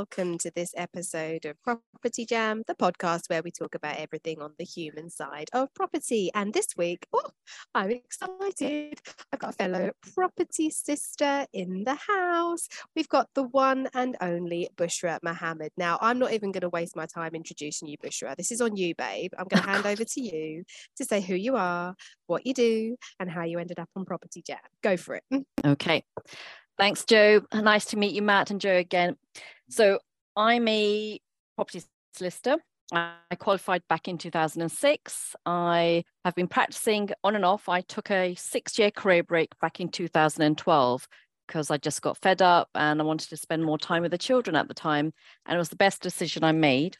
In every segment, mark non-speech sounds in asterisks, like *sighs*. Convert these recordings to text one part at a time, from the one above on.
Welcome to this episode of Property Jam, the podcast where we talk about everything on the human side of property. And this week, oh, I'm excited. I've got a fellow property sister in the house. We've got the one and only Bushra Mohammed. Now, I'm not even going to waste my time introducing you, Bushra. This is on you, babe. I'm going to hand over to you to say who you are, what you do, and how you ended up on Property Jam. Go for it. Okay. Thanks, Joe. Nice to meet you, Matt and Joe again. So I'm a property solicitor. I qualified back in 2006. I have been practicing on and off. I took a six year career break back in 2012 because I just got fed up and I wanted to spend more time with the children at the time. And it was the best decision I made.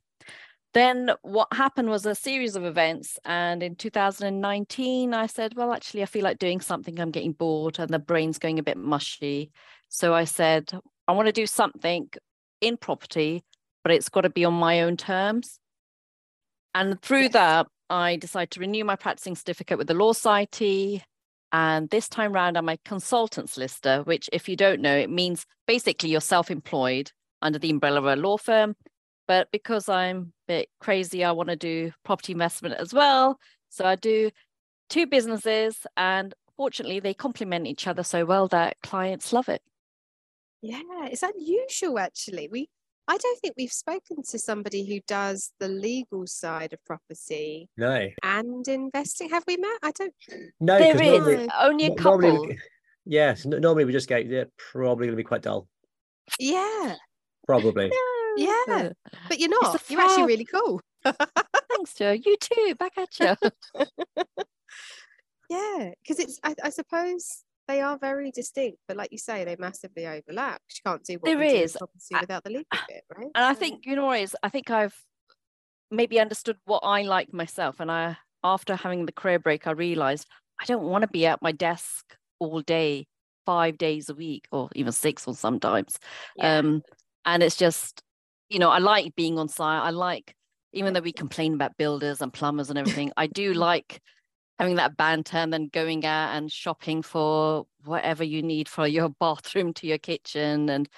Then what happened was a series of events. And in 2019, I said, well, actually, I feel like doing something. I'm getting bored and the brain's going a bit mushy. So I said, I want to do something in property, but it's got to be on my own terms. And through Yes. that, I decided to renew my practicing certificate with the Law Society. And this time round, I'm a consultant solicitor, which, if you don't know, it means basically you're self employed under the umbrella of a law firm. But because I'm a bit crazy, I want to do property investment as well. So I do two businesses, and fortunately, they complement each other so well that clients love it. Yeah, it's unusual actually. We I don't think we've spoken to somebody who does the legal side of property No, and investing. Have we met? I don't no, There because is normally, only a no- normally couple. we, yes, normally we just go, yeah, probably going to be quite dull. yeah, Probably. *laughs* yeah. But you're not. You're actually really cool. *laughs* Thanks, Joe. You too. Back at you. *laughs* Yeah, because it's I, I suppose they are very distinct, but like you say, they massively overlap. You can't do what there is do in is. property I- without the legal bit, right? And I think you know what is. I think I've maybe understood what I like myself, and I after having the career break, I realized I don't want to be at my desk all day, five days a week, or even six or sometimes. yeah. Um, and it's just, you know, I like being on site. I like, even though we complain about builders and plumbers and everything, I do *laughs* like having that banter and then going out and shopping for whatever you need for your *laughs* bathroom to your kitchen and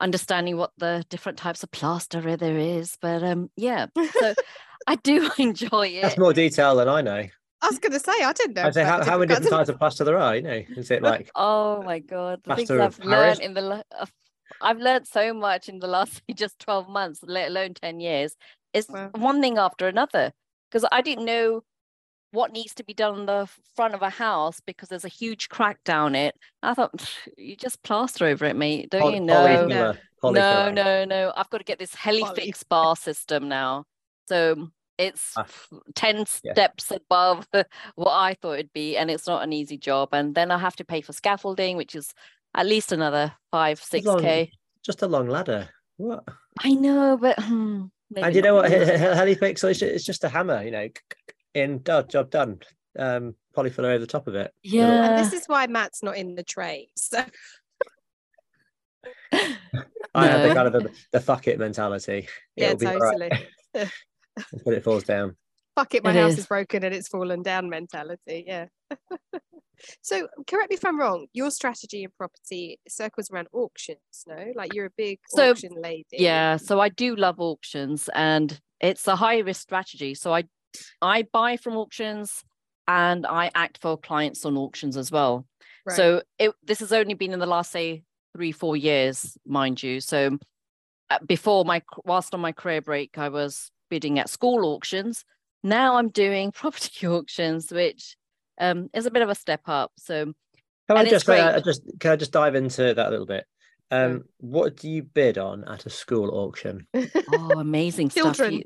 understanding what the different types of plaster there is. But um, yeah, so *laughs* I do enjoy it. That's more detail than I know. I was going to say I didn't know. I'd say, how, how many different different kinds types of plaster there are? You know, is it like Oh my god, the things I've learned in the uh, I've learned so much in the last *laughs* just 12 months, let alone 10 years. It's Wow. one thing after another. Because I didn't know what needs to be done on the front of a house because there's a huge crack down it. I thought you just plaster over it, mate. Don't poly- you know? polyfiller. polyfiller? No, polyfiller? no, no. I've got to get this Helifix bar system now. So it's Ah, f- 10 yeah. steps above *laughs* what I thought it'd be. And it's not an easy job. And then I have to pay for scaffolding, which is at least another five, It's long- 6K. Just a long ladder. What? I know, but hmm, maybe and you know what? for me. So it's, it's just a hammer, you know, in done, job done. Um, polyfiller over the top of it. Yeah. And this is why Matt's not in the trade. So I have the kind of the, the fuck it mentality. yeah, It'll be all right totally. *laughs* until it falls down. Fuck it, my It house is. is broken and it's fallen down mentality. Yeah. *laughs* so correct me if I'm wrong. Your strategy in property circles around auctions, no? Like you're a big So, auction lady. Yeah, so I do love auctions and it's a high risk strategy. So I I buy from auctions and I act for clients on auctions as well. Right. So it this has only been in the last say 3 4 years, mind you. So uh, before my whilst on my career break I was bidding at school auctions. Now I'm doing *laughs* property auctions which um is a bit of a step up. So Can I just, uh, just can I just dive into that a little bit? Um, Mm. what do you bid on at a school auction? *laughs* oh amazing stuff. Children.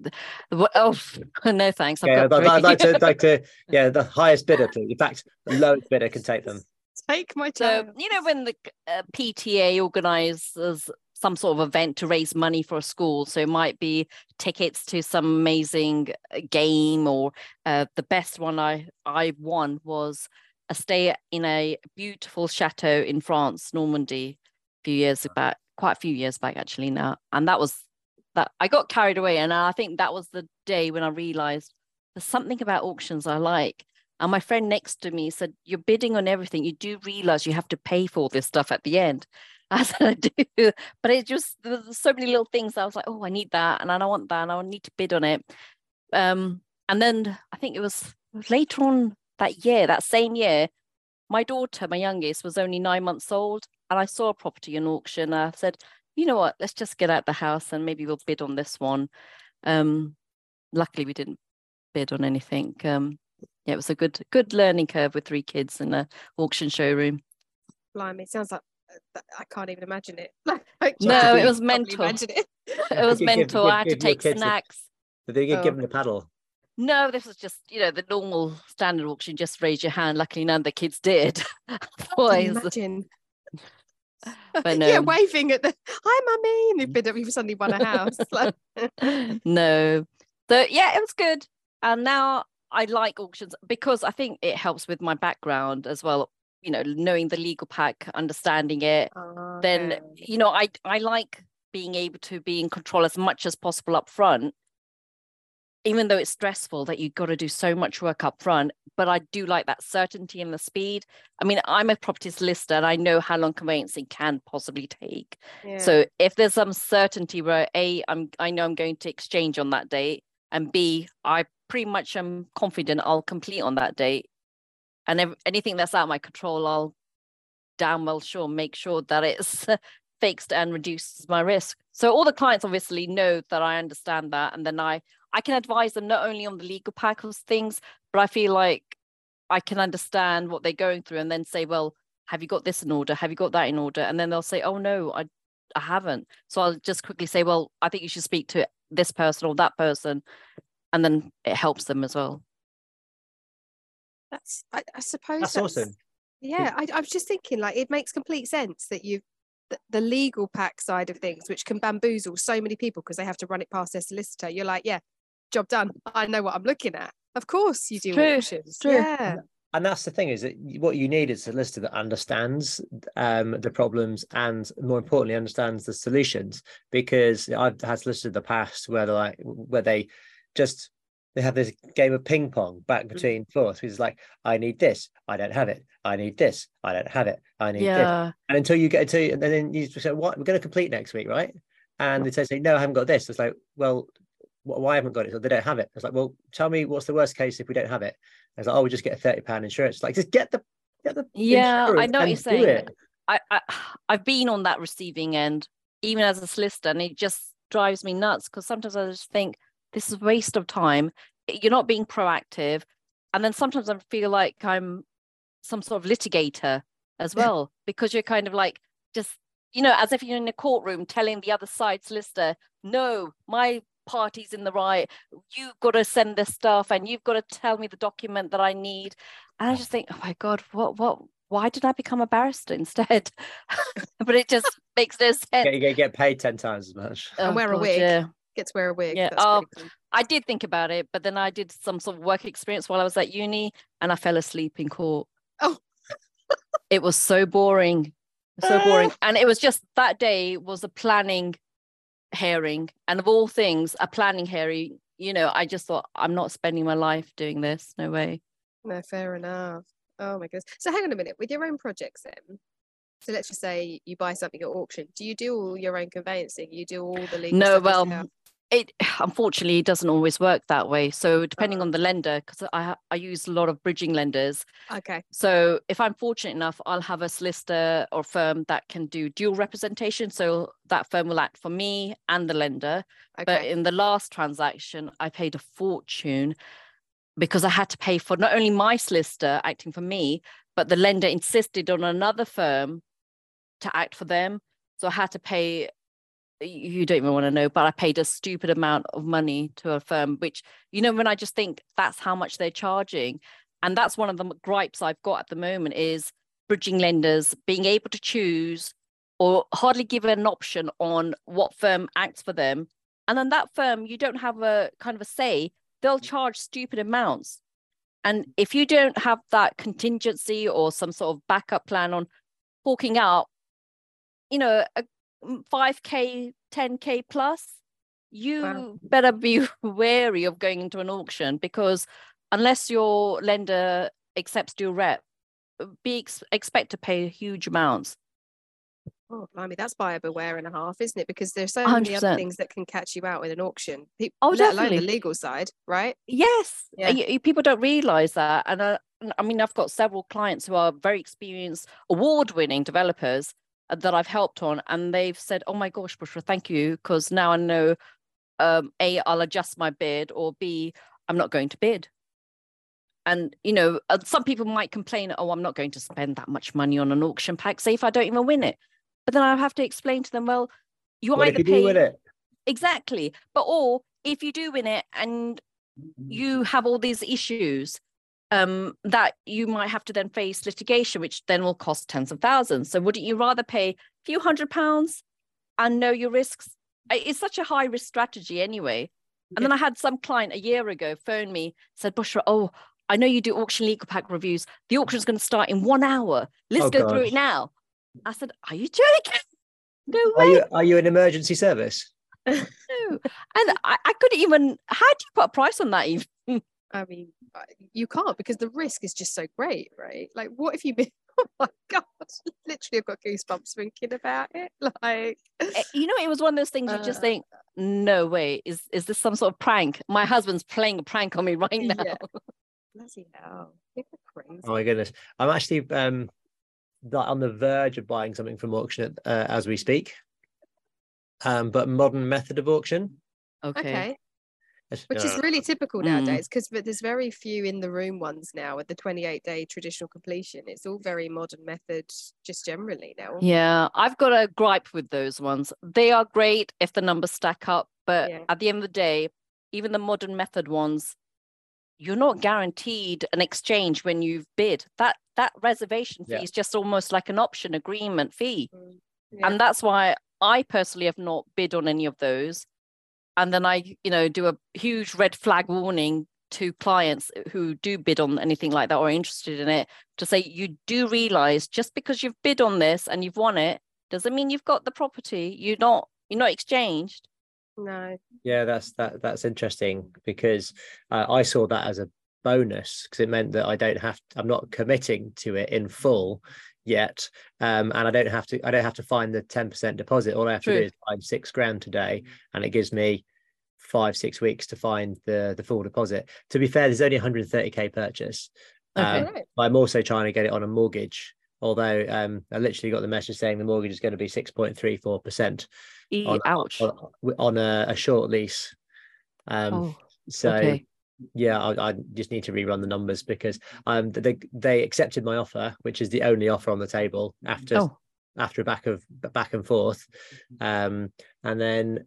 You, oh *laughs* no thanks. I've Yeah, got I'd, I'd like to, like to, yeah, the highest bidder, please. In fact, the lowest bidder can take them. Take my So you know when the uh, PTA organises some sort of event to raise money for a school. So it might be tickets to some amazing uh, game, or uh, the best one I I won was a stay in a beautiful chateau in France, Normandy, a few years back, quite a few years back actually now, and that was that I got carried away, and I think that was the day when I realised there's something about auctions I like. And my friend next to me said, You're bidding on everything. You do realize you have to pay for all this stuff at the end. *laughs* Said, I do. But it just, there's so many little things. I was like, Oh, I need that. And I don't want that. And I need to bid on it. Um, and then I think it was later on that year, that same year, my daughter, my youngest, was only nine months old. And I saw a property in auction. I said, You know what? Let's just get out the house and maybe we'll bid on this one. Um, luckily, we didn't bid on anything. Um, yeah, it was a good good learning curve with three kids in a auction showroom. Blimey, sounds like I can't even imagine it. *laughs* no, it was mental. It. *laughs* it. was mental. I had to take snacks. Did they get oh. given a paddle? No, this was just you know the normal standard auction. Just raise your hand. Luckily, none of the kids did. *laughs* Boys. Imagine. But no. yeah, um, waving at the hi, mummy, and they've been up. You've suddenly won a house. no, so yeah, it was good. And now I like auctions because I think it helps with my background as well. You know, knowing the legal pack, understanding it. Oh, okay. Then you know, I I like being able to be in control as much as possible up front even though it's stressful that you've got to do so much work up front but i do like that certainty and the speed i mean i'm a property solicitor and i know how long conveyancing can possibly take yeah. so if there's some certainty where a i'm i know i'm going to exchange on that date and b i pretty much am confident I'll complete on that date. And if, anything that's out of my control, I'll damn well sure make sure that it's *laughs* fixed and reduces my risk. So all the clients obviously know that I understand that, and then I I can advise them not only on the legal pack of things, but I feel like I can understand what they're going through, and then say, well, have you got this in order? Have you got that in order? And then they'll say, oh no, I I haven't. So I'll just quickly say, well, I think you should speak to this person or that person and then it helps them as well. That's, I, I suppose that's, that's, awesome. Yeah, I, I was just thinking like it makes complete sense that you the, the legal pack side of things, which can bamboozle so many people because they have to run it past their solicitor. You're like, yeah, job done. I know what I'm looking at. Of course, you do true, auctions. True. Yeah. And that's the thing is that what you need is a solicitor that understands um, the problems and more importantly understands the solutions. Because I've had solicitors in the past where they're like where they just they have this game of ping pong back mm. between floors. It's like, I need this, I don't have it. I need this, I don't have it. I need yeah. this. And until you get to, and then you say, what? We're going to complete next week, right? And they say, no, I haven't got this. It's like, well, why I haven't got it? So they don't have it. It's like, well, tell me what's the worst case if we don't have it. It's like, oh, we just get a thirty pound insurance. It's like, just get the get the yeah. I know what you're saying. I, I I've been on that receiving end, even as a solicitor, and it just drives me nuts because sometimes I just think this is a waste of time. You're not being proactive. And then sometimes I feel like I'm some sort of litigator as well, because you're kind of like just, you know, as if you're in a courtroom telling the other side solicitor, no, my party's in the right. You've got to send this stuff and you've got to tell me the document that I need. And I just think, oh my God, what, what, why did I become a barrister instead? *laughs* but it just makes no sense. You get paid 10 times as much. Oh, and wear God, a oh, wig. Yeah get to wear a wig. Yeah. Oh, cool. I did think about it, but then I did some sort of work experience while I was at uni and I fell asleep in court. Oh. it was so boring. So boring. *laughs* And it was just that day was a planning hearing. And of all things, a planning hearing, you know, I just thought, I'm not spending my life doing this. No way. No, fair enough. Oh my goodness. So hang on a minute, with your own projects then, so let's just say you buy something at auction. Do you do all your own conveyancing? You do all the legal no, well, it *sighs* unfortunately doesn't always work that way. So depending on the uh-huh. lender because I, I use a lot of bridging lenders. Okay. So if i'm fortunate enough i'll have a solicitor or firm that can do dual representation. So that firm will act for me and the lender. Okay. but in the last transaction i paid a fortune because i had to pay for not only my solicitor acting for me but the lender insisted on another firm to act for them. So i had to pay you don't even want to know, but I paid a stupid amount of money to a firm, which, you know, when I just think that's how much they're charging. And that's one of the gripes I've got at the moment is bridging lenders being able to choose or hardly given an option on what firm acts for them. And then that firm, you don't have a kind of a say, they'll mm. charge stupid amounts. And if you don't have that contingency or some sort of backup plan on forking out, you know, a 5K, 10K plus, you wow. better be *laughs* wary of going into an auction because unless your lender accepts dual rep, be ex- expect to pay huge amounts. Oh, blimey, that's buyer beware and a half, isn't it? Because there's so many 100%. other things that can catch you out with an auction. People, oh, let definitely. alone the legal side, right? Yes, yeah. you, people don't realize that, and uh, I mean, I've got several clients who are very experienced, award-winning developers that I've helped on, and they've said, "Oh my gosh, Bushra, thank you," because now I know, um, a, I'll adjust my bid, or b, I'm not going to bid. And you know uh, some people might complain oh i'm not going to spend that much money on an auction pack say if i don't even win it. But then i have to explain to them well you what either you pay it? exactly. But or if you do win it and you have all these issues um, that you might have to then face litigation which then will cost tens of thousands so wouldn't you rather pay a few hundred pounds and know your risks it's such a high risk strategy anyway and yeah. then I had some client a year ago phone me, said, Bushra, oh, I know you do auction legal pack reviews. The auction is going to start in one hour. Let's oh, go gosh. through it now. I said, Are you joking? *laughs* No way. Are you, are you an emergency service? *laughs* no. And I, I couldn't even, how do you put a price on that even? I mean, you can't because the risk is just so great, right? Like, what if you been, *laughs* oh my God, *laughs* literally, I've got goosebumps thinking about it. *laughs* Like, eh, you know, it was one of those things you just uh, think, no way, is, is this some sort of prank? My husband's playing a prank on me right now. Yeah. Bloody hell. People crazy. Oh my goodness. I'm actually um on the verge of buying something from auction uh, as we speak. Um, but modern method of auction. Okay. okay. Which is really typical mm. nowadays because but there's very few in the room ones now with the 28 day traditional completion. It's all very modern method just generally now. Yeah, I've got a gripe with those ones. They are great if the numbers stack up, but yeah. at the end of the day, even the modern method ones, you're not guaranteed an exchange when you've bid. That that reservation fee yeah. is just almost like an option agreement fee. Mm, yeah. And that's why I personally have not bid on any of those. And then I, you know, do a huge red flag warning to clients who do bid on anything like that or are interested in it to say you do realize just because you've bid on this and you've won it doesn't mean you've got the property. You're not you're not exchanged. No. Yeah, that's that that's interesting because uh, I saw that as a bonus because it meant that I don't have to, I'm not committing to it in full yet um, and I don't have to I don't have to find the 10% deposit all I have True. to do is find 6 grand today and it gives me 5 6 weeks to find the the full deposit to be fair there's only 130k purchase um, okay. I'm also trying to get it on a mortgage although um, I literally got the message saying the mortgage is going to be 6.34% on, ouch. on, on a, a, short lease. Um, oh, so okay. Yeah, I, I, just need to rerun the numbers because um, they they accepted my offer, which is the only offer on the table after oh. after a back of back and forth, um, and then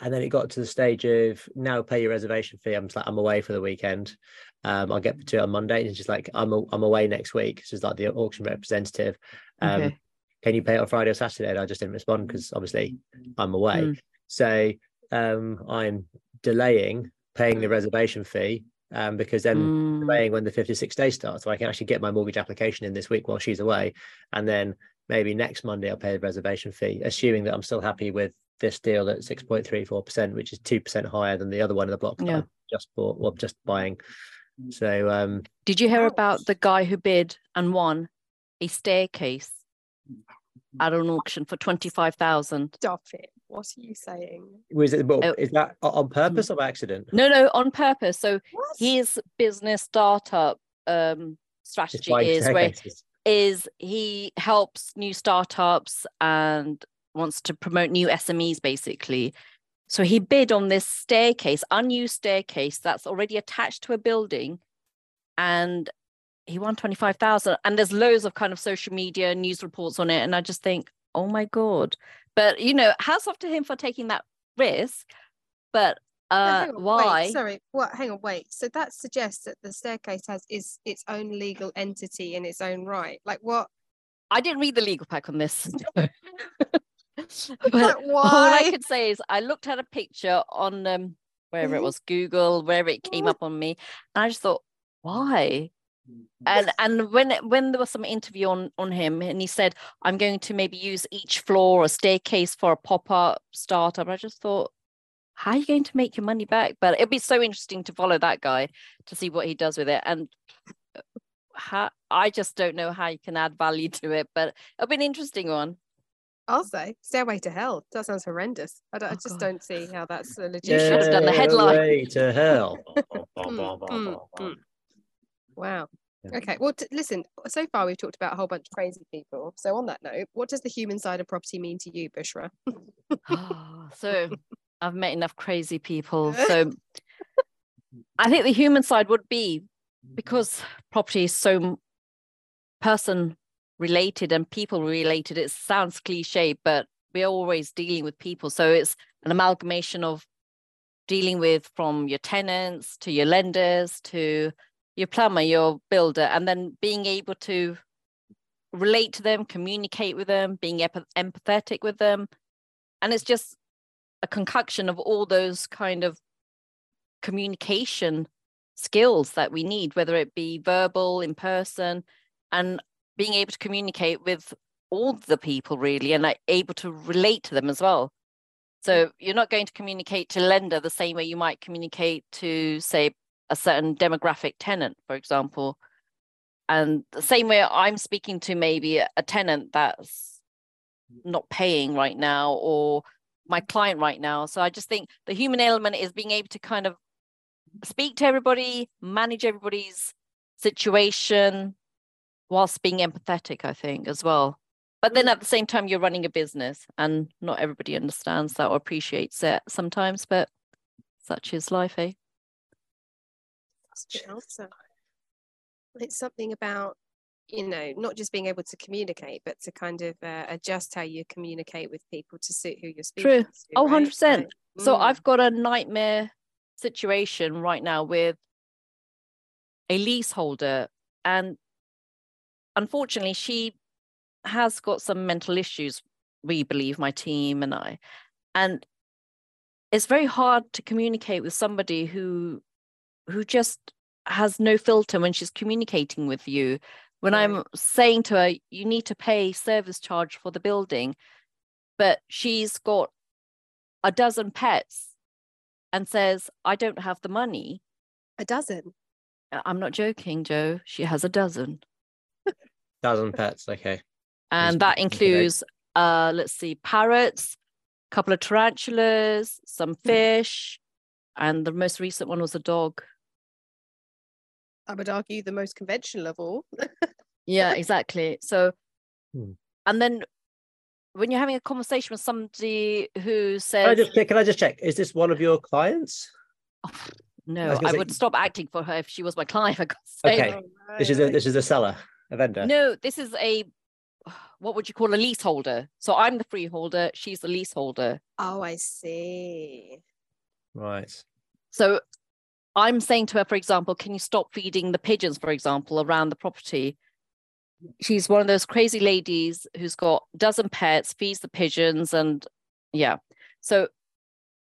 and then it got to the stage of now pay your reservation fee. I'm like I'm away for the weekend. Um, I'll get to it on Monday. And it's just like I'm a, I'm away next week. Just like the auction representative. Um, okay can you pay it on Friday or Saturday? And I just didn't respond because obviously I'm away. Mm. So um, I'm delaying paying the reservation fee um, because then mm. delaying when the 56 days starts. So I can actually get my mortgage application in this week while she's away. And then maybe next Monday I'll pay the reservation fee, assuming that I'm still happy with this deal at 6.34%, which is 2% higher than the other one in the block that yeah. I just bought or just buying. So um did you hear about the guy who bid and won a staircase at an auction for 25,000. Stop it. What are you saying? Was it, well, oh. is that on purpose or by accident? No, no, on purpose. So what? his business startup um, strategy is where is he helps new startups and wants to promote new SMEs basically. So he bid on this staircase, unused staircase that's already attached to a building and he won 25,000 and there's loads of kind of social media news reports on it and I just think oh my god but you know hats off to him for taking that risk but uh on, why wait, sorry what hang on wait so that suggests that the staircase has is its own legal entity in its own right like what I didn't read the legal pack on this. *laughs* *laughs* but Like, all I could say is I looked at a picture on um wherever it Mhm. was Google, wherever it came Mhm. up on me, and I just thought, why? And and when when there was some interview on on him, and he said, I'm going to maybe use each floor or staircase for a pop up startup. I just thought, how are you going to make your money back? But it'd be so interesting to follow that guy to see what he does with it. And uh, how, I just don't know how you can add value to it, but it'll be an interesting one. I'll say Stairway to Hell. That sounds horrendous. I, don't, I Oh, just God. don't see how that's a legit. You should have done the headline. Stairway to hell. Mm, mm, mm. Wow. Yeah. Okay. Well, t- listen. So far, we've talked about a whole bunch of crazy people. So, on that note, what does the human side of property mean to you, Bushra? Ah, so *laughs* I've met enough crazy people. *laughs* So I think the human side would be because property is so person related and people related. It sounds cliche, but we're always dealing with people. So it's an amalgamation of dealing with from your tenants to your lenders to your plumber, your builder, and then being able to relate to them, communicate with them, being empath- empathetic with them. And it's just a concoction of all those kind of communication skills that we need, whether it be verbal, in person, and being able to communicate with all the people really and able to relate to them as well. So you're not going to communicate to lender the same way you might communicate to, say, a certain demographic tenant, for example. And the same way I'm speaking to maybe a tenant that's not paying right now or my client right now. So I just think the human element is being able to kind of speak to everybody, manage everybody's situation whilst being empathetic, I think, as well. But then at the same time, you're running a business and not everybody understands that or appreciates it sometimes, but such is life, eh? Answer. It's something about, you know, not just being able to communicate, but to kind of uh, adjust how you communicate with people to suit who you're speaking True. to. Oh, right? 100%. Like, So mm, I've got a nightmare situation right now with a leaseholder, and unfortunately, she has got some mental issues. We believe my team and I, and it's very hard to communicate with somebody who who just has no filter when she's communicating with you. When I'm saying to her, you need to pay service charge for the building, but she's got a dozen pets and says, I don't have the money. a dozen. Uh, I'm not joking, Joe. She has a dozen. *laughs* Dozen pets. Okay. And that includes, uh, let's see, parrots, a couple of tarantulas, some fish, and the most recent one was a dog. I would argue the most conventional of all. *laughs* Yeah, exactly. So, Hmm. and then when you're having a conversation with somebody who says, Can I just check? Can I just check? Is this one of your clients? *sighs* no, was gonna I say- would stop acting for her if she was my client. I got to say. Okay. This is a this is a seller, a vendor. No, this is a *sighs* what would you call a leaseholder? So I'm the freeholder, she's the leaseholder. Oh, I see. Right. So I'm saying to her, for example, can you stop feeding the pigeons, for example, around the property? She's one of those crazy ladies who's got a dozen pets, feeds the pigeons, and yeah. So,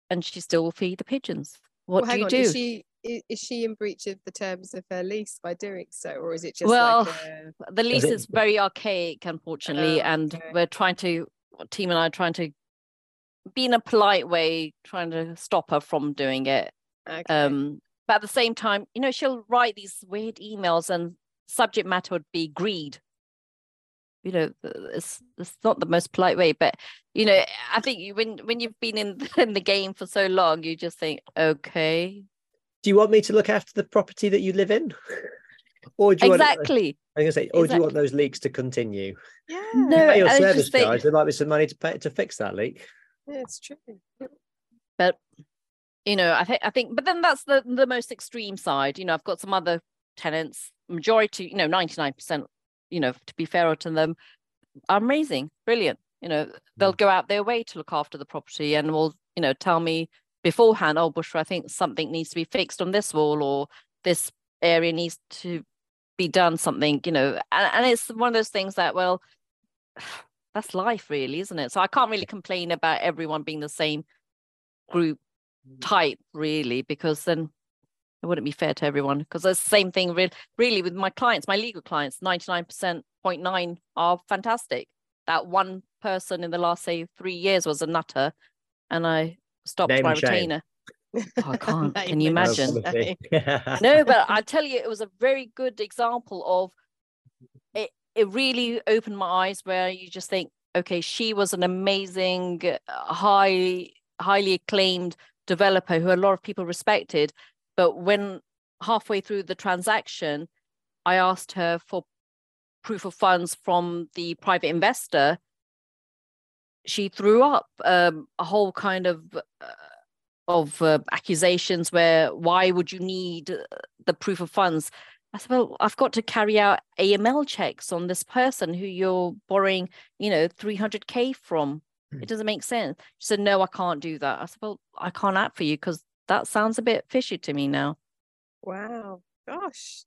and she still will feed the pigeons. What well, do you on. do? Is she is she in breach of the terms of her lease by doing so, or is it just Well, like a... the lease is very archaic, unfortunately, Oh, and okay. we're trying to team and I are trying to be in a polite way, trying to stop her from doing it. okay. Um, but at the same time, you know, she'll write these weird emails, and subject matter would be greed. You know, it's it's not the most polite way, but you know, I think you, when when you've been in *laughs* in the game for so long, you just think, okay, Do you want me to look after the property that you live in? *laughs* Or do you want, exactly. I'm gonna say, or do you want those leaks to continue? yeah, No, Pay your I service just think- charge. There might be some money to pay to fix that leak. yeah, it's true. but you know i think i think but then that's the the most extreme side. You know i've got some other tenants majority you know 99% you know to be fairer to them are amazing brilliant. You know they'll mm. go out their way to look after the property and will you know tell me beforehand oh bushra i think something needs to be fixed on this wall or this area needs to be done something you know and, and it's one of those things that well *sighs* that's life really isn't it? So i can't really complain about everyone being the same group type really because then it wouldn't be fair to everyone. Because it's the same thing really, really with my clients my legal clients 99.9 are fantastic. That one person in the last say three years was a nutter and i stopped Name my shame. retainer. Oh, i can't. *laughs* Can you imagine? *laughs* No but i tell you it was a very good example of it it really opened my eyes where you just think okay she was an amazing uh, high highly acclaimed developer who a lot of people respected. But when halfway through the transaction i asked her for proof of funds from the private investor. She threw up um, a whole kind of uh, of uh, accusations where why would you need uh, the proof of funds? I said, well, I've got to carry out AML checks on this person who you're borrowing, you know, 300K from. Hmm. It doesn't make sense. She said, no, I can't do that. I said, well, I can't act for you because that sounds a bit fishy to me now. Wow. Gosh.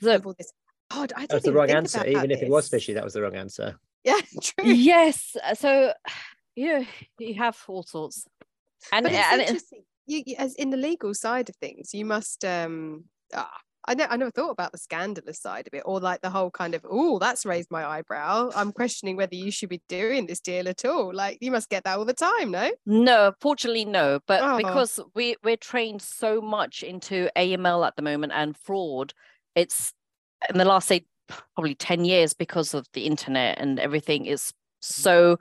So, Of all this- God, I That don't was the wrong answer. Even if it was fishy, that was the wrong answer. Yeah, *laughs* true. yes. So, you know, you have all sorts. And, but it's and interesting. You, you- as in the legal side of things, you must. um ah, I know. I never thought about the scandalous side of it, or like the whole kind of, oh, that's raised my eyebrow. I'm questioning whether you should be doing this deal at all. Like you must get that all the time, no? No, fortunately, no. But Oh. because we we're trained so much into AML at the moment and fraud, it's in the last say probably 10 years because of the internet and everything is mm. so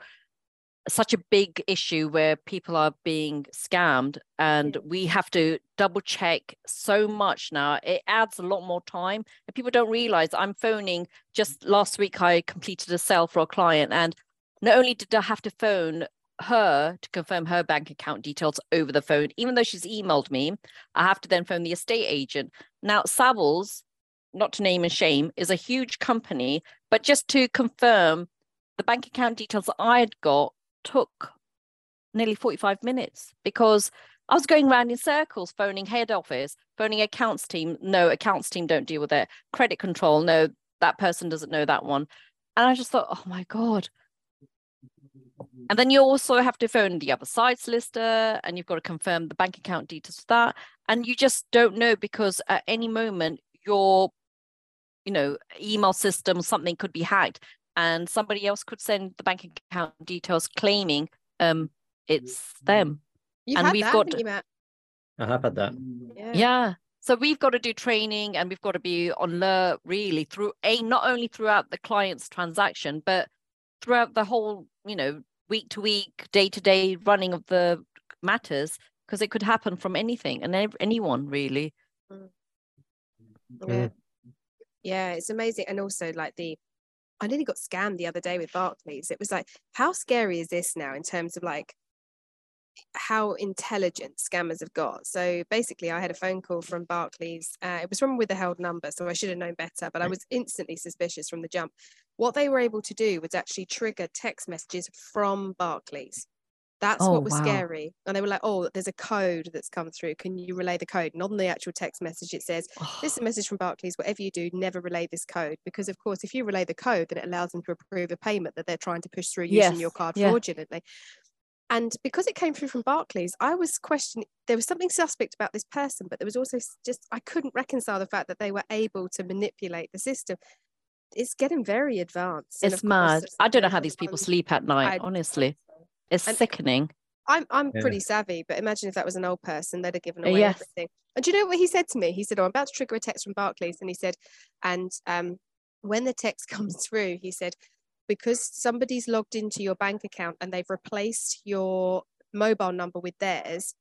such a big issue where people are being scammed and we have to double check so much now. It adds a lot more time and people don't realize i'm phoning. Just mm. last week i completed a sale for a client and not only did i have to phone her to confirm her bank account details over the phone even though she's emailed me i have to then phone the estate agent. Now savills not to name and shame is a huge company but just to confirm the bank account details i had got took nearly 45 minutes because I was going around in circles, phoning head office, phoning accounts team. No, accounts team don't deal with it. Credit control. No, that person doesn't know that one. And I just thought, oh my God. And then you also have to phone the other side solicitor and you've got to confirm the bank account details for that. And you just don't know because at any moment your, you know, email system, something could be hacked and somebody else could send the bank account details claiming um it's mm-hmm. them. You've And had we've that, got- you, Matt? I have had that. Yeah. Yeah. So we've got to do training and we've got to be on alert really through a not only throughout the client's transaction, but throughout the whole, you know, week to week, day to day running of the matters, because it could happen from anything and anyone really. Yeah. Yeah, it's amazing. And also like the I nearly got scammed the other day with Barclays. It was like, how scary is this now in terms of like how intelligent scammers have got? So basically I had a phone call from Barclays. Uh, it was from with a held number, so I should have known better, but I was instantly suspicious from the jump. What they were able to do was actually trigger text messages from Barclays. That's Oh, what was wow. scary. And they were like, oh, there's a code that's come through. Can you relay the code? And on the actual text message, it says, this is a message from Barclays. Whatever you do, never relay this code because, of course, if you relay the code, then it allows them to approve a payment that they're trying to push through using your card yeah. fraudulently. And because it came through from Barclays, I was questioning. There was something suspect about this person, but there was also just I couldn't reconcile the fact that they were able to manipulate the system. It's getting very advanced. it's of course, mad. I don't know how these people sleep at night, I'd- honestly. It's And- sickening. I'm I'm Yeah. pretty savvy, but imagine if that was an old person, they'd have given away yes. everything. And do you know what he said to me? He said, "Oh, I'm about to trigger a text from Barclays," and he said, "And um, when the text *laughs* comes through, he said, because somebody's logged into your bank account and they've replaced your mobile number with theirs."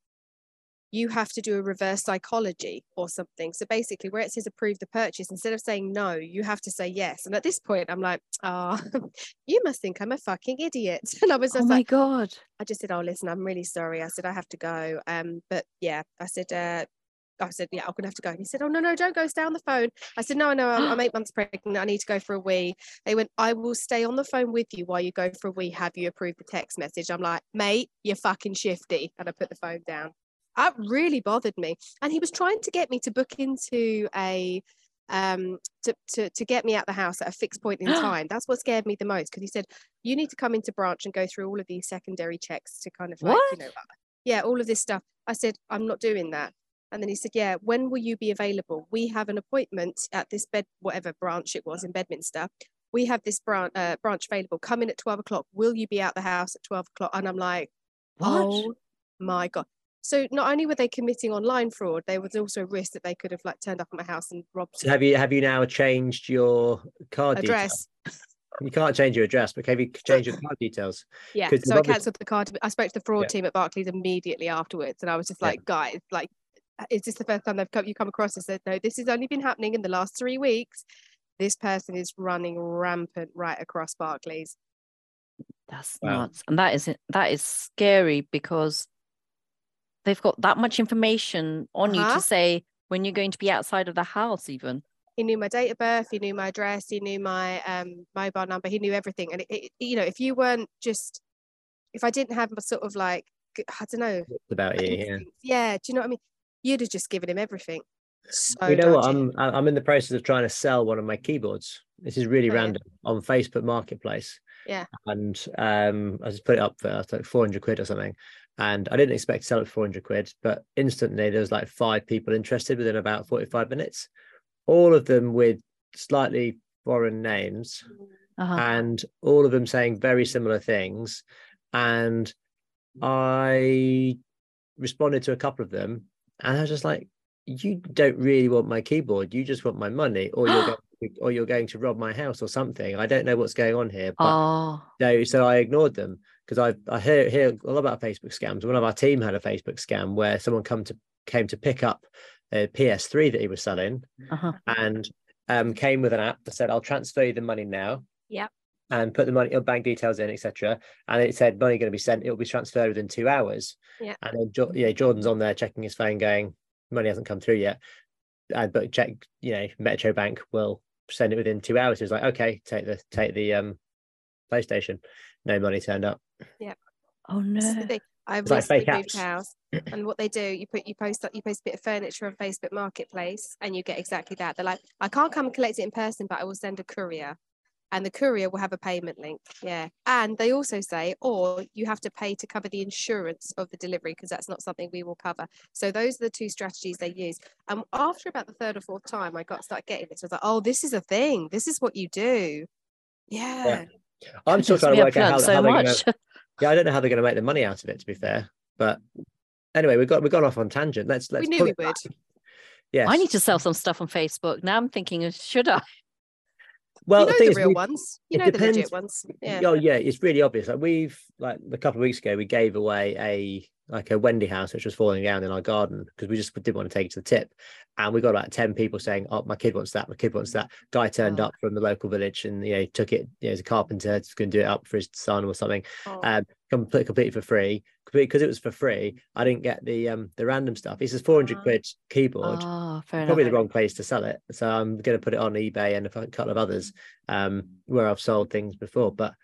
You have to do a reverse psychology or something. So basically, where it says approve the purchase, instead of saying no, you have to say yes. And at this point, I'm like, ah, *laughs* you must think I'm a fucking idiot. *laughs* And I was like, Oh my like, God. I just said, "Oh, listen, I'm really sorry." I said, "I have to go." Um, but yeah, I said, uh, I said, "Yeah, I'm gonna have to go." And he said, "Oh no, no, don't go. Stay on the phone." I said, "No, no, I'm, I'm *gasps* eight months pregnant. I need to go for a wee." They went, "I will stay on the phone with you while you go for a wee. Have you approved the text message?" I'm like, "Mate, you're fucking shifty," and I put the phone down. That really bothered me. And he was trying to get me to book into a um, to, to, to get me out the house at a fixed point in *gasps* time. That's what scared me the most because he said, you need to come into branch and go through all of these secondary checks to kind of like, What? you know, yeah, all of this stuff. I said, I'm not doing that. And then he said, yeah, when will you be available? We have an appointment at this bed, whatever branch it was in Bedminster. We have this branch, uh, branch available. Come in at 12 o'clock. Will you be out the house at 12 o'clock? And I'm like, What? Oh my god! So not only were they committing online fraud, there was also a risk that they could have like turned up at my house and robbed So have you have you now changed your card address. details? You can't change your address, but have you *laughs* changed your card details? Yeah. 'Cause So I cancelled the card. I spoke to the fraud Yeah. team at Barclays immediately afterwards, and I was just Yeah. like, guys, like, "Uh, is this the first time they've come you come across this? Said, no, this has only been happening in the last three weeks. This person is running rampant right across Barclays. That's Wow. nuts. And that is that is scary because they've got that much information on you Uh-huh. to say when you're going to be outside of the house even. He knew my date of birth. He knew my address. He knew my um, mobile number. He knew everything. And it, it, you know, if you weren't just, if I didn't have a sort of like, i don't know, About you, yeah. yeah. Do you know what I mean? You'd have just given him everything. So you know what? dodgy. I'm I- I'm in the process of trying to sell one of my keyboards. This is really Oh, yeah. random on Facebook Marketplace. Yeah. And um, I just put it up for like 400 quid or something. And I didn't expect to sell it for 400 quid, but instantly there was like five people interested within about 45 minutes. All of them with slightly foreign names Uh-huh. and all of them saying very similar things. And I responded to a couple of them, and I was just like, "You don't really want my keyboard. You just want my money, or you're *gasps* going to, or you're going to rob my house or something. I don't know what's going on here." But oh, so, so I ignored them because I I hear hear a lot about Facebook scams. One of our team had a Facebook scam where someone come to came to pick up a PS3 that he was selling, uh-huh. and um, came with an app that said, "I'll transfer you the money now." Yep. And put the money, your bank details in, etc. And it said money going to be sent. It will be transferred within two hours. Yeah. And then, Jo- yeah, Jordan's on there checking his phone, going, money hasn't come through yet. Uh, but check, you know, Metro Bank will send it within two hours. He was like, okay, take the take the um PlayStation. No money turned up. Yeah. Oh no. the thing. I It's like recently fake moved apps. house, and what they do, you put you post you post a bit of furniture on Facebook Marketplace, and you get exactly that. They're like, I can't come and collect it in person, but I will send a courier, and the courier will have a payment link. Yeah, and they also say, or you have to pay to cover the insurance of the delivery because that's not something we will cover. So those are the two strategies they use. And after about the third or fourth time, I got started getting this. I was like, oh, this is a thing. This is what you do. Yeah. I'm still trying to work out how, so how they're going much. to. *laughs* Yeah, I don't know how they're going to make the money out of it. To be fair, but anyway, we've got we've gone off on tangent. Let's let's. we knew we would. Yes. I need to sell some stuff on Facebook. Now I'm thinking, should I? Well, you the know thing the real we- ones. You know the legit ones. Yeah. Oh yeah, it's really obvious. Like we've like a couple of weeks ago, we gave away a like a Wendy house which was falling down in our garden because we just didn't want to take it to the tip, and we got about ten people saying, "Oh, my kid wants that. My kid wants that." Guy turned Oh. up from the local village and you know took it. You know, as a carpenter, just going to do it up for his son or something. Oh. Um, complete completely for free because it was for free. I didn't get the um the random stuff. It's a four hundred Ah. quid keyboard Oh, fair probably enough. the wrong place to sell it. So I'm going to put it on eBay and a couple of others um, where I've sold things before. But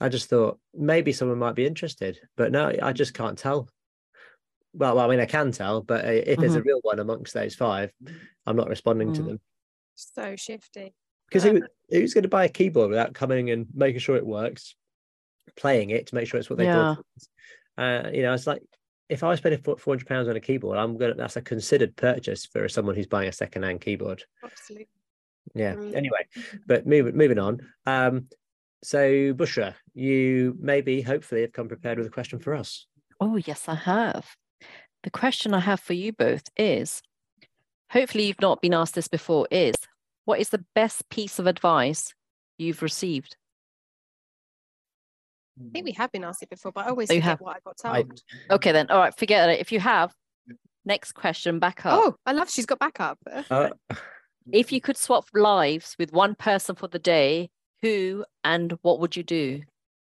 I just thought maybe someone might be interested, but no, I just can't tell. Well, well I mean, I can tell, but uh, if there's a real one amongst those five, I'm not responding to Mm. them so shifty. because who, who's going to buy a keyboard without coming and making sure it works, playing it to make sure it's what they thought. It was? Uh, you know, it's like if I was spending four hundred pounds on a keyboard, I'm gonna that's a considered purchase for someone who's buying a second-hand keyboard. Absolutely. Yeah. Mm. Anyway, but moving moving on. Um, so Bushra, you maybe hopefully have come prepared with a question for us. Oh, yes, I have. The question I have for you both is hopefully you've not been asked this before is what is the best piece of advice you've received? I think we have been asked it before, but I always Oh, you forget have? what I got I- told. Okay, then. All right, forget it. If you have, next question back up. Oh, I love she's got backup. Uh, If you could swap lives with one person for the day, who and what would you do?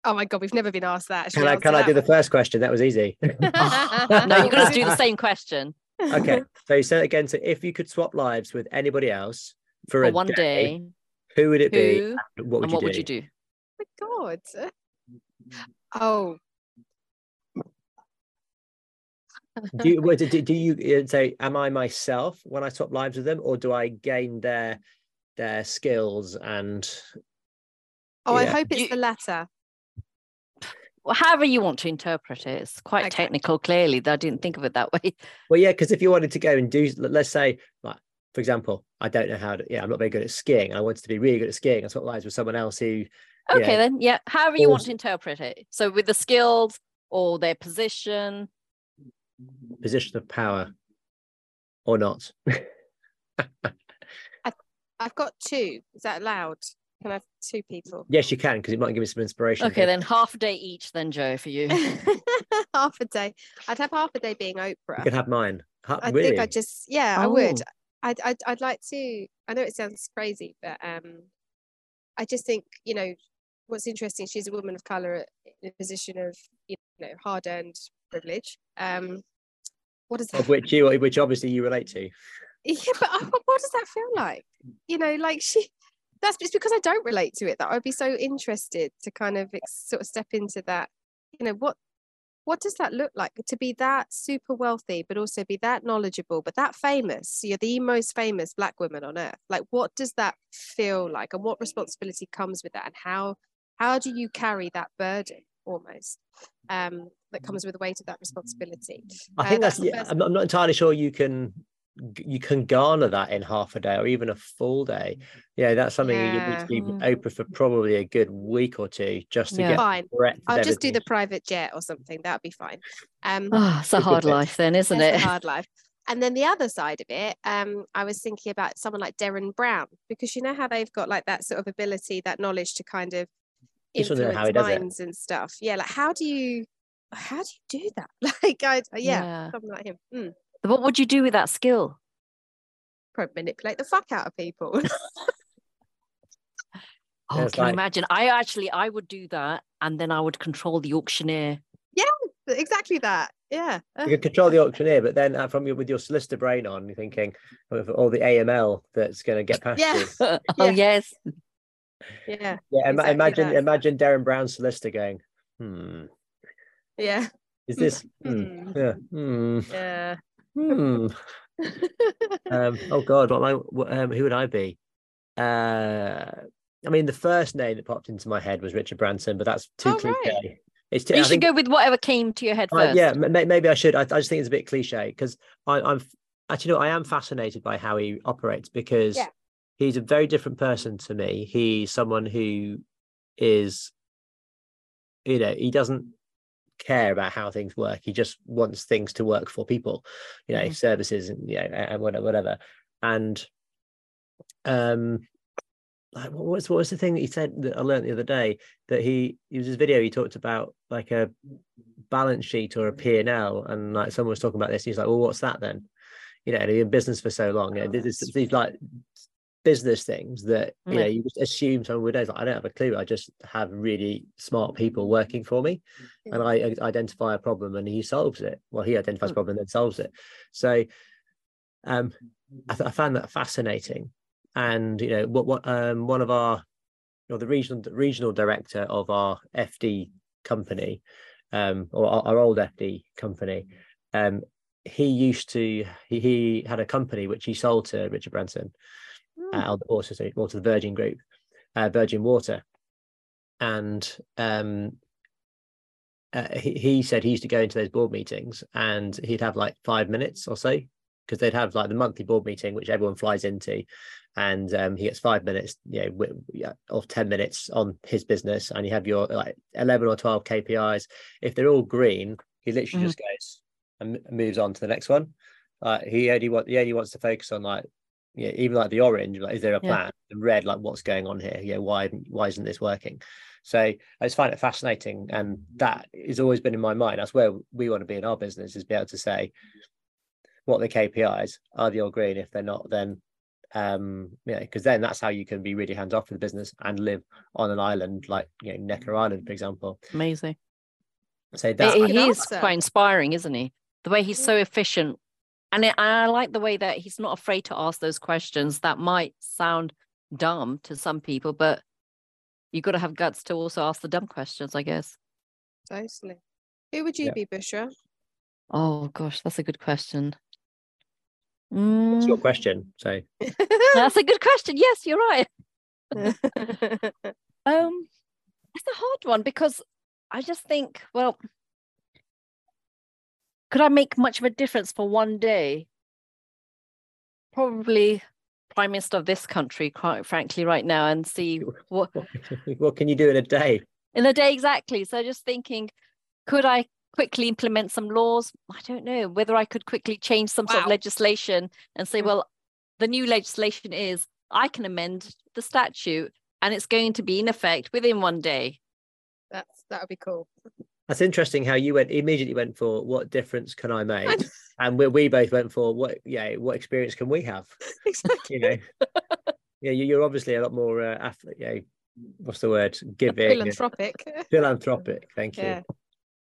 Oh my god, we've never been asked that. Should can I answer can I do the first question? That was easy. *laughs* *laughs* No, you're going to do the same question okay. *laughs* So you said again. So if you could swap lives with anybody else for, for a one day. who would it be? Who and What would, and you, what do? would you do? Oh my god. Oh, do you, do, do you uh, say, am I myself when I swap lives with them, or do I gain their their skills and Oh, I hope it's You- the latter. Well, however you want to interpret it, it's quite Okay. technical. Clearly, I didn't think of it that *laughs* way. well yeah because if you wanted to go and do let- let's say like for example i don't know how to yeah i'm not very good at skiing i wanted to be really good at skiing i swap lives with someone else who Okay, Yeah. then, yeah. However you want to interpret it. So with the skills or their position. position of power or not *laughs* I've got two. Is that allowed? Can I have two people? yes you can because it might give me some inspiration Okay, then half a day each, then Joe, for you. *laughs* half a day. I'd have half a day being you Oprah. can have mine Ha- I really think I just yeah, I would. Oh. I'd, I'd I'd like to. I know it sounds crazy, but um, I just think you know what's interesting. She's a woman of color in a position of you know hard earned privilege. Um, what does that? of which you which obviously you relate to *laughs* Yeah, but uh, what does that feel like? You know, like she. That's it's because I don't relate to it that I'd be so interested to kind of sort of step into that. You know what what does that look like to be that super wealthy but also be that knowledgeable but that famous you're the most famous black woman on earth like what does that feel like and what responsibility comes with that and how how do you carry that burden almost um that comes with the weight of that responsibility? I Uh, think that's, yeah, first- I'm, not, I'm not entirely sure you can you can garner that in half a day or even a full day. Yeah that's something you need to be oprah for probably a good week or two just to Yeah. get fine. breadth i'll just do the private jet or something. That'd be fine. Um Oh, it's a hard life, then, isn't That's it? the hard life. And then the other side of it, um, I was thinking about someone like Derren Brown, because you know how they've got like that sort of ability, that knowledge to kind of Just wondering influence how he does it. minds and stuff. Yeah, like how do you how do you do that? *laughs* Like I yeah, Yeah. something like him. Mm. What would you do with that skill? Probably manipulate the fuck out of people. *laughs* Oh, it's can you imagine? I actually, I would do that, and then I would control the auctioneer. Yeah, exactly that. Yeah. you can control the auctioneer but then uh, from your with your solicitor brain on you're thinking of all the aml that's going to get past Yeah. you *laughs* oh yes, Yeah. yeah Exactly imagine that. imagine derren brown's solicitor going hmm Yeah. is this *laughs* hmm, Hmm. yeah hmm, Yeah. hmm. *laughs* um oh god what am i what, um, who would i be uh i mean the first name that popped into my head was richard branson but that's too Oh, right. cliche it's too, you I should think- go with whatever came to your head Uh, first. yeah, m- maybe I should. I, I just think it's a bit cliche because I'm actually no, I am fascinated by how he operates because Yeah. He's a very different person to me. He's someone who is, you know, he doesn't care about how things work. He just wants things to work for people, you know, Mhm. services and you know, and whatever, whatever. And um, like what was what was the thing that he said that I learned the other day that he it was his video he talked about like a balance sheet or a P&L and like someone was talking about this he's like well what's that then you know and he's in business for so long you know, Oh, this- these like business things that you know you just assume someone would know like, I don't have a clue I just have really smart people working for me and I i- identify a problem and he solves it. Well he identifies a Mm. problem and then solves it. So um I, th- I found that fascinating. And you know what what um one of our you know the regional the regional director of our FD company um or our, our old FD company um he used to he, he had a company which he sold to Richard Branson. Mm. Uh, also so- or to the Virgin Group uh, Virgin Water. And um uh, he, he said he used to go into those board meetings and he'd have like five minutes or so because they'd have like the monthly board meeting which everyone flies into. And um, he gets five minutes you know yeah, or 10 minutes on his business. And you have your like 11 or 12 kpis if they're all green he literally Mhm. just goes and moves on to the next one. Uh, he only want he only wants to focus on like yeah even like the orange like is there a Yeah. plan the red like what's going on here yeah why why isn't this working so I just find it fascinating, and that has always been in my mind. That's where we want to be in our business: is be able to say what are the KPIs are they all green? If they're not, then um, yeah, because then that's how you can be really hands off with the business and live on an island like you know Necker Island, for example. Amazing. So He- that good he is quite inspiring, isn't he? The way he's so efficient. And I- I like the way that he's not afraid to ask those questions that might sound dumb to some people, but you've got to have guts to also ask the dumb questions, I guess. Totally. Who would you Yeah. be, Bushra? Oh gosh, that's a good question. It's your Mm, question. So *laughs* that's a good question. Yes, you're right. *laughs* Um, it's a hard one because I just think, well, could I make much of a difference for one day? Probably prime minister of this country, quite frankly, right now, and see *laughs* what what, what can you do in a day? in a day exactly. So just thinking, could I quickly implement some laws? I don't know whether I could quickly change some sort of legislation and say, Mm. well, the new legislation is I can amend the statute and it's going to be in effect within one day. That's that would be cool. That's interesting how you went immediately went for what difference can I make? *laughs* and we, we both went for what yeah, what experience can we have? exactly. You know. yeah, you- you're obviously a lot more uh, ath- yeah, what's the word? Giving Philanthropic. *laughs* philanthropic. Thank you. Yeah.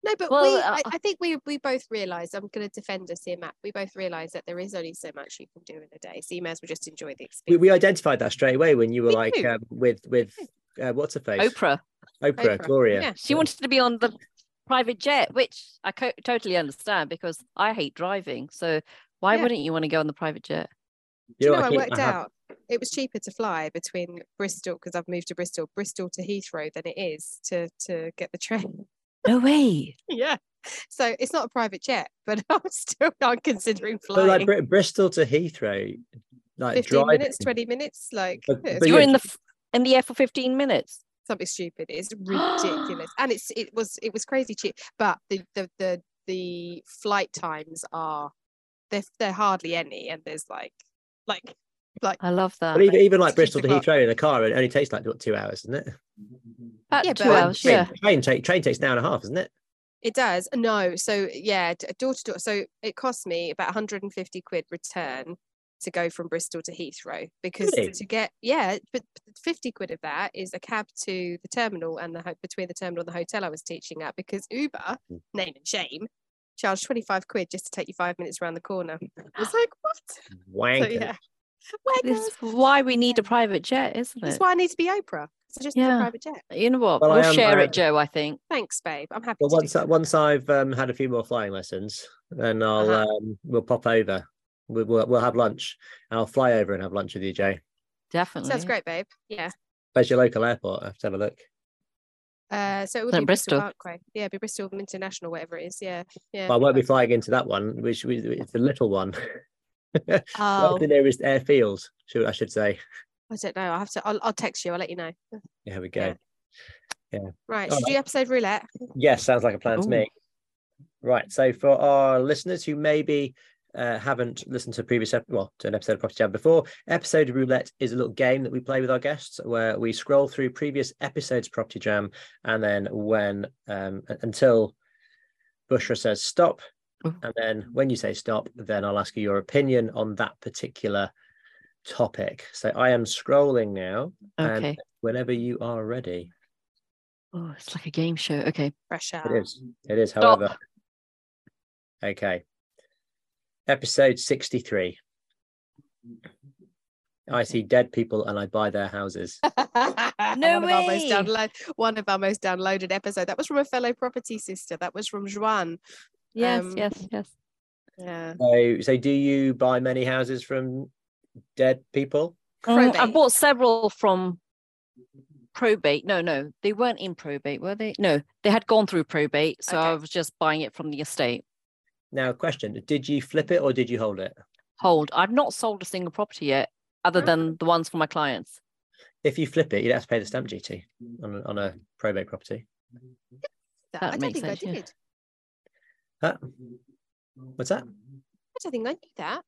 No, but Well, we, uh, I, I think we we both realise. I'm going to defend us here, Matt. We both realise that there is only so much you can do in a day, so you may as well just enjoy the experience. we identified that straight away when you were We like um, with with uh, what's her face? Oprah, Oprah, Oprah, Gloria. yeah. she wanted to be on the private jet, which I co- totally understand because I hate driving. So why Yeah. wouldn't you want to go on the private jet? Do you know, what, I worked have- out it was cheaper to fly between Bristol because I've moved to Bristol, Bristol to Heathrow than it is to to get the train. No way. *laughs* yeah. So it's not a private jet, but *laughs* I'm still I'm considering But flying. like Br- Bristol to Heathrow, like 15 driving. minutes, 20 minutes, like But- but you're yeah, in the in the air for 15 minutes. Something stupid. It's *gasps* ridiculous, and it's it was it was crazy cheap. But the the the the flight times are they're they're hardly any, and there's like like like I love that. But even, even like Bristol to Heathrow in a car, it only takes like what two hours, isn't it? About Yeah, two but- hours, train, yeah. train, take, train takes an hour and a half, isn't it? It does. No. So yeah, d- door to door. So it cost me about 150 quid return to go from Bristol to Heathrow because Really? to get yeah, but 50 quid of that is a cab to the terminal and the between the terminal and the hotel I was teaching at because Uber, Mm. name and shame, charged 25 quid just to take you five minutes around the corner. I was *gasps* like, what? So Wanker. yeah. This Wankers. is why we need a private jet, isn't it? That's why I need to be Oprah. So just Yeah. a private jet. You know what? Well, I we'll am- share I it, Joe. I think. Thanks, babe. I'm happy Well, to once I, that. once I've um, had a few more flying lessons, then I'll Uh-huh. um, we'll pop over. We'll, we'll we'll have lunch. And I'll fly over and have lunch with you, Jay. Definitely. Sounds great, babe. Yeah. Where's your local airport? I have to have a look. Uh, so it would Like be Bristol, Bristol. Parkway. Yeah, it'd be Bristol International, whatever it is. Yeah, yeah. Well, I won't be flying into that one, which we- it's the little one. *laughs* Oh, What's the nearest airfield? Should I should say? I don't know. I'll have to. I'll, I'll text you. I'll let you know. There we go. Yeah. Right. All Should you episode roulette? Yes, sounds like a plan to me. Right. So for our listeners who maybe uh, haven't listened to a previous ep- well to an episode of Property Jam before, episode roulette is a little game that we play with our guests where we scroll through previous episodes of Property Jam and then when um, until Bushra says stop, Ooh. and then when you say stop, then I'll ask you your opinion on that particular topic. So I am scrolling now. and Okay. whenever you are ready. Oh, it's like a game show. Okay. Fresh out. It is. It is, Stop. however. Okay. Episode 63. I see dead people and I buy their houses. *laughs* No one Of our most way. download, one of our most downloaded episode. That was from a fellow property sister. That was from Joanne. Yes, Um, yes, yes. Yeah. So, so do you buy many houses from dead people? Mm, I Probate. bought several from probate. No, no, they weren't in probate, were they? No, they had gone through probate. So I was just buying it from the estate. Now, a question: Did you flip it or did you hold it? Hold. I've not sold a single property yet, other than the ones for my clients. If you flip it, you'd have to pay the stamp duty on a, on a probate property. That, That I don't makes think sense, I yeah. did. Huh? What's that? I don't think I knew that.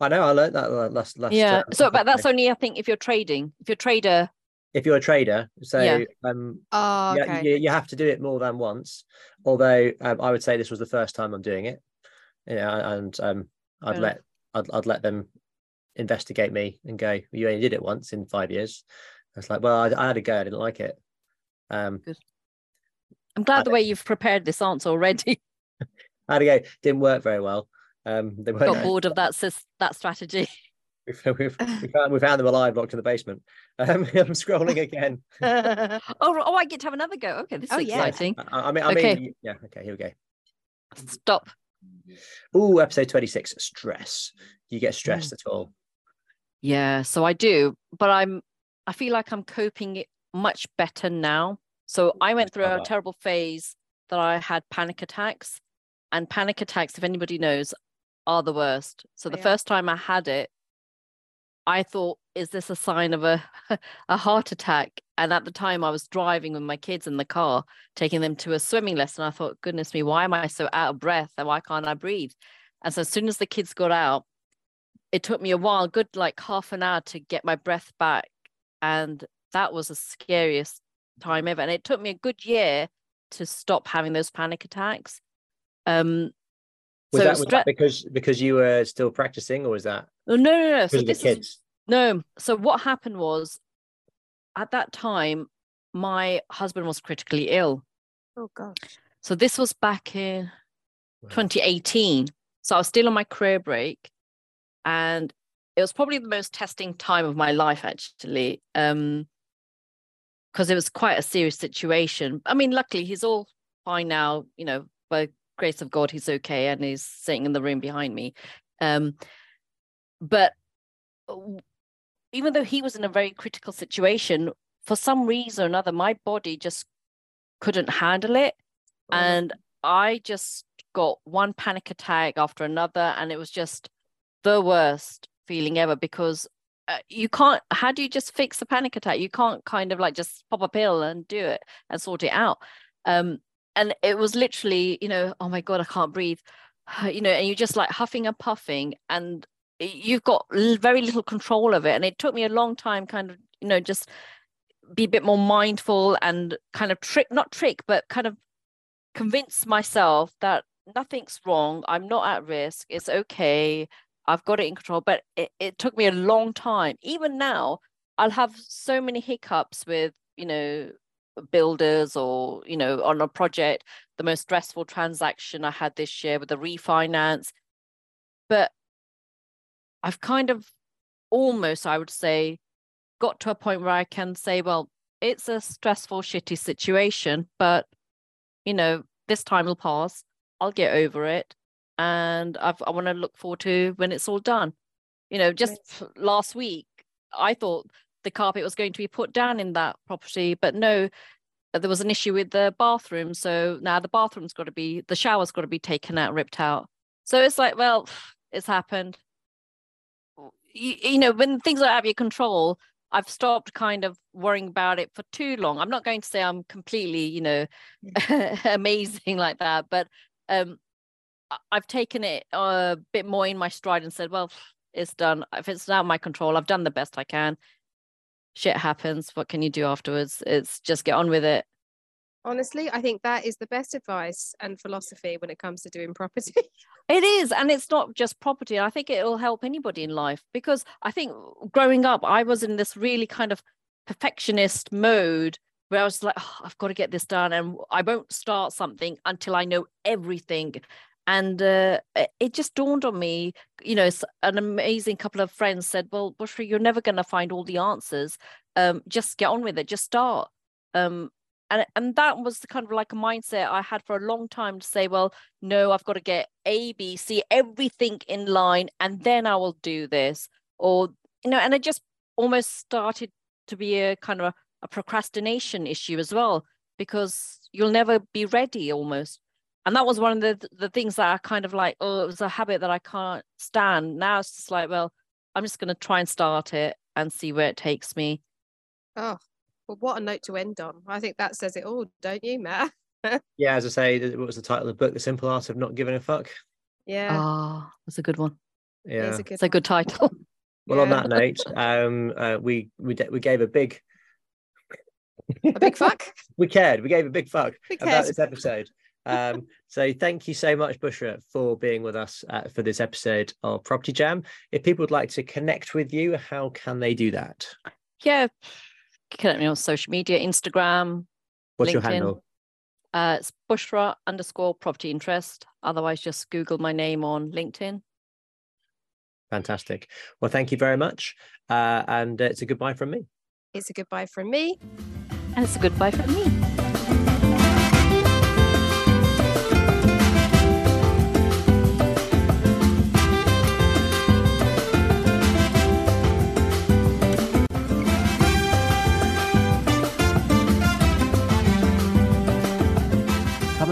I know. I learned that last last. yeah. uh, So, but that's only I think if you're trading. If you're trader, if you're a trader. So, Yeah. um, Oh, yeah, okay. you, you have to do it more than once. Although um, I would say this was the first time I'm doing it, yeah, and um, I'd Fair let I'd, I'd let them investigate me and go, "You only did it once in five years." It's like, well, I, I had a go, I didn't like it. Um, I'm glad I- the way you've prepared this answer already. *laughs* I had a go, didn't work very well. Um, they Got bored of that that strategy. *laughs* *laughs* We, we, we, found, we found them alive, locked in the basement. *laughs* Um, *laughs* I'm scrolling again. oh, oh, I get to have another go. Okay, this is Oh, yeah. exciting. I, I mean, I Okay. mean, yeah. Okay, here we go. Stop. Oh, episode 26, stress. Do you get stressed at all? Yeah, so I do, but I'm I feel like I'm coping it much better now. So I went through a terrible phase that I had panic attacks. And panic attacks, if anybody knows, are the worst. So the Yeah. first time I had it, I thought, is this a sign of a *laughs* a heart attack? And at the time I was driving with my kids in the car, taking them to a swimming lesson. I thought, goodness me, why am I so out of breath? And why can't I breathe? And so as soon as the kids got out, it took me a while, good like half an hour to get my breath back. And that was the scariest time ever. And it took me a good year to stop having those panic attacks. Um Was, so that, was stre- that because because you were still practicing, or was that no, no, no. So of the this is no. So what happened was at that time, my husband was critically ill. Oh gosh. So this was back in Wow. 2018. So I was still on my career break. And it was probably the most testing time of my life, actually. Um, because it was quite a serious situation. I mean, luckily he's all fine now, you know, by grace of God, he's okay and he's sitting in the room behind me. Um, but even though he was in a very critical situation, for some reason or another, my body just couldn't handle it. Oh, And I just got one panic attack after another, and it was just the worst feeling ever because uh, you can't. How do you just fix the panic attack? You can't kind of like just pop a pill and do it and sort it out. Um, and it was literally, you know, oh my god, I can't breathe, *sighs* you know, and you're just like huffing and puffing, and you've got very little control of it. And it took me a long time, kind of, you know, just be a bit more mindful and kind of trick, not trick, but kind of convince myself that nothing's wrong. I'm not at risk. It's okay. I've got it in control. But it, it took me a long time. Even now, I'll have so many hiccups with, you know, builders or, you know, on a project. The most stressful transaction I had this year with the refinance. But I've kind of almost, I would say, got to a point where I can say, well, it's a stressful, shitty situation, but you know, this time will pass. I'll get over it. And I've, I want to look forward to when it's all done. You know, just f- last week, I thought the carpet was going to be put down in that property, but no, uh, there was an issue with the bathroom. So now the bathroom's got to be, the shower's got to be taken out, ripped out. So it's like, well, *sighs* it's happened. You, you know, when things are out of your control, I've stopped kind of worrying about it for too long. I'm not going to say I'm completely, you know, *laughs* amazing like that, but um, I've taken it a bit more in my stride and said, well, it's done. If it's out of my control, I've done the best I can. Shit happens. What can you do afterwards? It's just get on with it. Honestly, I think that is the best advice and philosophy when it comes to doing property. *laughs* It is, and it's not just property. I think it'll help anybody in life because I think growing up, I was in this really kind of perfectionist mode where I was like, "Oh, I've got to get this done, and I won't start something until I know everything. And uh, it- it just dawned on me, you know, an amazing couple of friends said, "Well, Bushra, you're never going to find all the answers. Um, just get on with it. Just start." Um, and and that was the kind of like a mindset I had for a long time to say, well, no, I've got to get A, B, C, everything in line, and then I will do this. Or, you know, and it just almost started to be a kind of a, a procrastination issue as well, because you'll never be ready almost. And that was one of the the things that I kind of like, oh, it was a habit that I can't stand. Now it's just like, well, I'm just going to try and start it and see where it takes me. oh, well, what a note to end on. I think that says it all, don't you, Matt? *laughs* Yeah, as I say, th- what was the title of the book? The Simple Art of Not Giving a Fuck. Yeah, Ah, that's a good one. Yeah. it's a good It's a good title. *laughs* Well, on that note, um, uh, we we d- we gave a big a big fuck. *laughs* we cared. We gave a big fuck about this episode. Um, so thank you so much, Bushra, for being with us uh, for this episode of Property Jam. If people would like to connect with you, how can they do that? yeah, connect me on social media, Instagram. What's your LinkedIn. handle? Uh, it's Bushra underscore property interest. Otherwise, just Google my name on LinkedIn. Fantastic. Well, thank you very much, uh, and uh, it's a goodbye from me. It's a goodbye from me. And it's a goodbye from me.